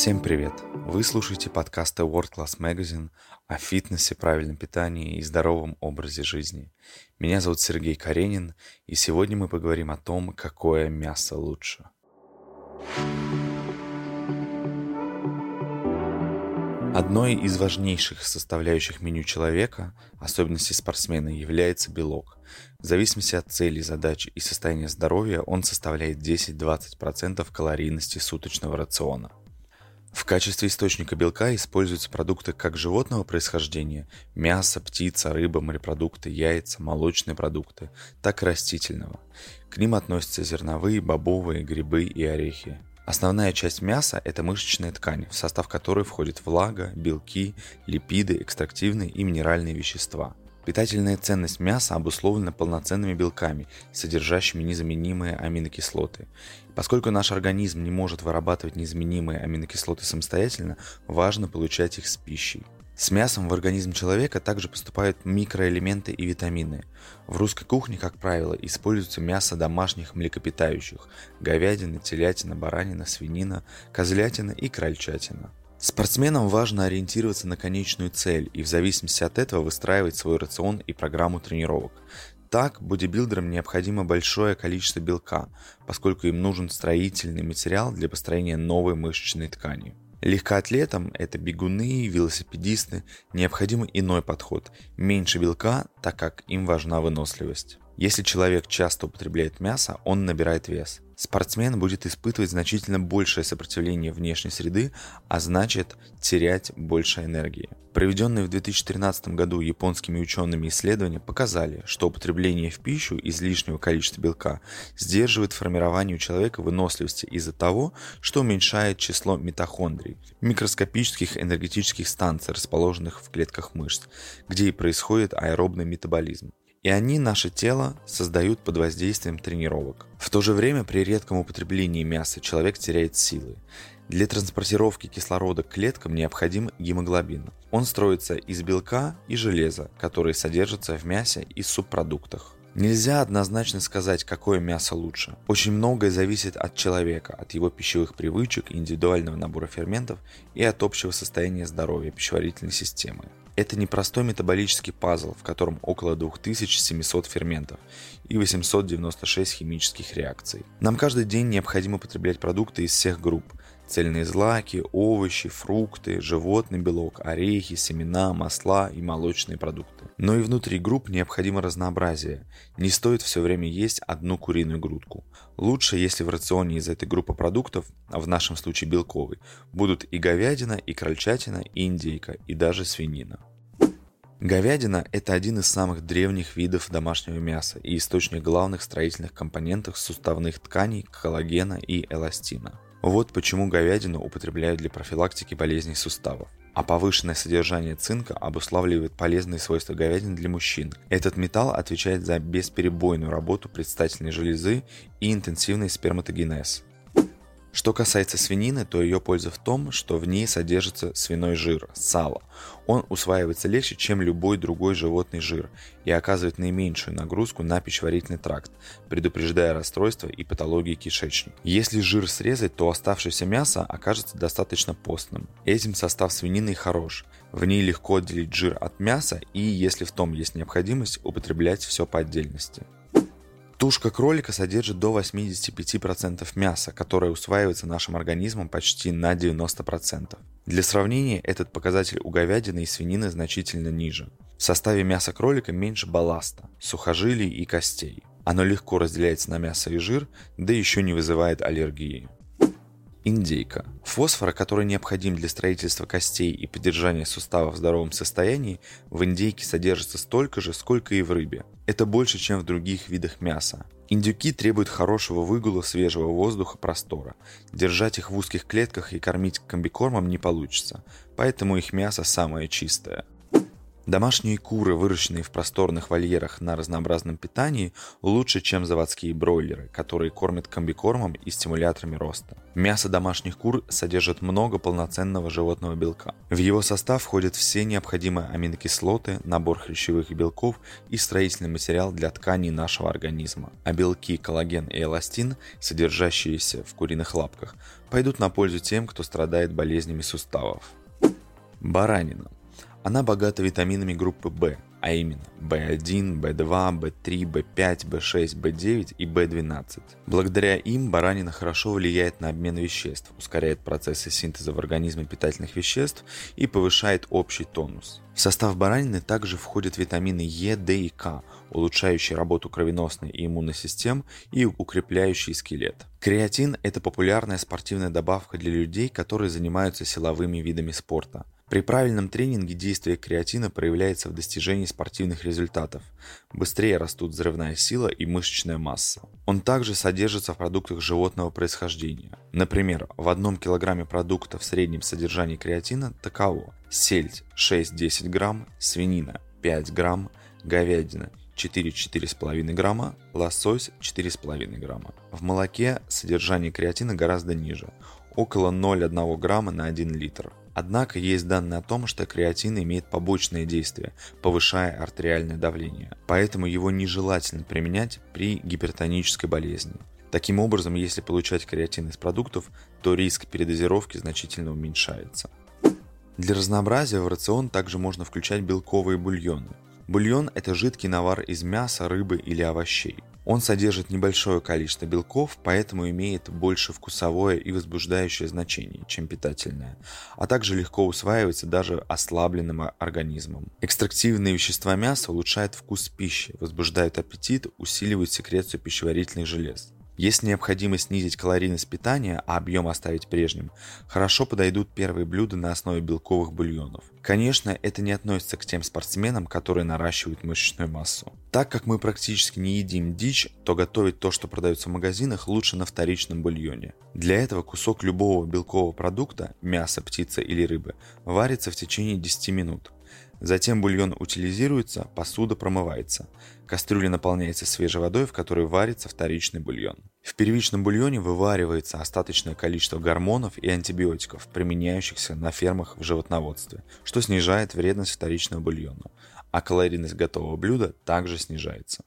Всем привет! Вы слушаете подкасты World Class Magazine о фитнесе, правильном питании и здоровом образе жизни. Меня зовут Сергей Каренин, и сегодня мы поговорим о том, какое мясо лучше. Одной из важнейших составляющих меню человека, особенности спортсмена, является белок. В зависимости от целей, задач и состояния здоровья он составляет 10-20% калорийности суточного рациона. В качестве источника белка используются продукты как животного происхождения – мясо, птица, рыба, морепродукты, яйца, молочные продукты, так и растительного. К ним относятся зерновые, бобовые, грибы и орехи. Основная часть мяса – это мышечная ткань, в состав которой входит влага, белки, липиды, экстрактивные и минеральные вещества. Питательная ценность мяса обусловлена полноценными белками, содержащими незаменимые аминокислоты. Поскольку наш организм не может вырабатывать незаменимые аминокислоты самостоятельно, важно получать их с пищей. С мясом в организм человека также поступают микроэлементы и витамины. В русской кухне, как правило, используется мясо домашних млекопитающих – говядина, телятина, баранина, свинина, козлятина и крольчатина. Спортсменам важно ориентироваться на конечную цель и в зависимости от этого выстраивать свой рацион и программу тренировок. Так, бодибилдерам необходимо большое количество белка, поскольку им нужен строительный материал для построения новой мышечной ткани. Легкоатлетам, это бегуны, велосипедисты, необходим иной подход – меньше белка, так как им важна выносливость. Если человек часто употребляет мясо, он набирает вес. Спортсмен будет испытывать значительно большее сопротивление внешней среды, а значит терять больше энергии. Проведенные в 2013 году японскими учеными исследования показали, что употребление в пищу излишнего количества белка сдерживает формирование у человека выносливости из-за того, что уменьшает число митохондрий, микроскопических энергетических станций, расположенных в клетках мышц, где и происходит аэробный метаболизм и они наше тело создают под воздействием тренировок. В то же время при редком употреблении мяса человек теряет силы. Для транспортировки кислорода к клеткам необходим гемоглобин. Он строится из белка и железа, которые содержатся в мясе и субпродуктах. Нельзя однозначно сказать, какое мясо лучше. Очень многое зависит от человека, от его пищевых привычек, индивидуального набора ферментов и от общего состояния здоровья пищеварительной системы. Это непростой метаболический пазл, в котором около 2700 ферментов и 896 химических реакций. Нам каждый день необходимо потреблять продукты из всех групп, цельные злаки, овощи, фрукты, животный белок, орехи, семена, масла и молочные продукты. Но и внутри групп необходимо разнообразие. Не стоит все время есть одну куриную грудку. Лучше, если в рационе из этой группы продуктов, а в нашем случае белковый, будут и говядина, и крольчатина, и индейка, и даже свинина. Говядина – это один из самых древних видов домашнего мяса и источник главных строительных компонентов суставных тканей, коллагена и эластина. Вот почему говядину употребляют для профилактики болезней суставов. А повышенное содержание цинка обуславливает полезные свойства говядины для мужчин. Этот металл отвечает за бесперебойную работу предстательной железы и интенсивный сперматогенез. Что касается свинины, то ее польза в том, что в ней содержится свиной жир, сало. Он усваивается легче, чем любой другой животный жир и оказывает наименьшую нагрузку на пищеварительный тракт, предупреждая расстройства и патологии кишечника. Если жир срезать, то оставшееся мясо окажется достаточно постным. Этим состав свинины хорош. В ней легко отделить жир от мяса и, если в том есть необходимость, употреблять все по отдельности. Тушка кролика содержит до 85% мяса, которое усваивается нашим организмом почти на 90%. Для сравнения, этот показатель у говядины и свинины значительно ниже. В составе мяса кролика меньше балласта, сухожилий и костей. Оно легко разделяется на мясо и жир, да еще не вызывает аллергии. Индейка. Фосфора, который необходим для строительства костей и поддержания суставов в здоровом состоянии, в индейке содержится столько же, сколько и в рыбе. Это больше, чем в других видах мяса. Индюки требуют хорошего выгула свежего воздуха простора. Держать их в узких клетках и кормить комбикормом не получится, поэтому их мясо самое чистое. Домашние куры, выращенные в просторных вольерах на разнообразном питании, лучше, чем заводские бройлеры, которые кормят комбикормом и стимуляторами роста. Мясо домашних кур содержит много полноценного животного белка. В его состав входят все необходимые аминокислоты, набор хрящевых белков и строительный материал для тканей нашего организма. А белки, коллаген и эластин, содержащиеся в куриных лапках, пойдут на пользу тем, кто страдает болезнями суставов. Баранина. Она богата витаминами группы В, а именно В1, В2, В3, В5, В6, В9 и В12. Благодаря им баранина хорошо влияет на обмен веществ, ускоряет процессы синтеза в организме питательных веществ и повышает общий тонус. В состав баранины также входят витамины Е, Д и К, улучшающие работу кровеносной и иммунной систем и укрепляющие скелет. Креатин – это популярная спортивная добавка для людей, которые занимаются силовыми видами спорта – при правильном тренинге действие креатина проявляется в достижении спортивных результатов. Быстрее растут взрывная сила и мышечная масса. Он также содержится в продуктах животного происхождения. Например, в одном килограмме продукта в среднем содержании креатина таково сельдь 6-10 грамм, свинина 5 грамм, говядина 4-4,5 грамма, лосось 4,5 грамма. В молоке содержание креатина гораздо ниже, около 0,1 грамма на 1 литр. Однако есть данные о том, что креатин имеет побочные действия, повышая артериальное давление, поэтому его нежелательно применять при гипертонической болезни. Таким образом, если получать креатин из продуктов, то риск передозировки значительно уменьшается. Для разнообразия в рацион также можно включать белковые бульоны. Бульон – это жидкий навар из мяса, рыбы или овощей. Он содержит небольшое количество белков, поэтому имеет больше вкусовое и возбуждающее значение, чем питательное, а также легко усваивается даже ослабленным организмом. Экстрактивные вещества мяса улучшают вкус пищи, возбуждают аппетит, усиливают секрецию пищеварительных желез. Если необходимо снизить калорийность питания, а объем оставить прежним, хорошо подойдут первые блюда на основе белковых бульонов. Конечно, это не относится к тем спортсменам, которые наращивают мышечную массу. Так как мы практически не едим дичь, то готовить то, что продается в магазинах, лучше на вторичном бульоне. Для этого кусок любого белкового продукта, мяса, птицы или рыбы, варится в течение 10 минут. Затем бульон утилизируется, посуда промывается. Кастрюля наполняется свежей водой, в которой варится вторичный бульон. В первичном бульоне вываривается остаточное количество гормонов и антибиотиков, применяющихся на фермах в животноводстве, что снижает вредность вторичного бульона, а калорийность готового блюда также снижается.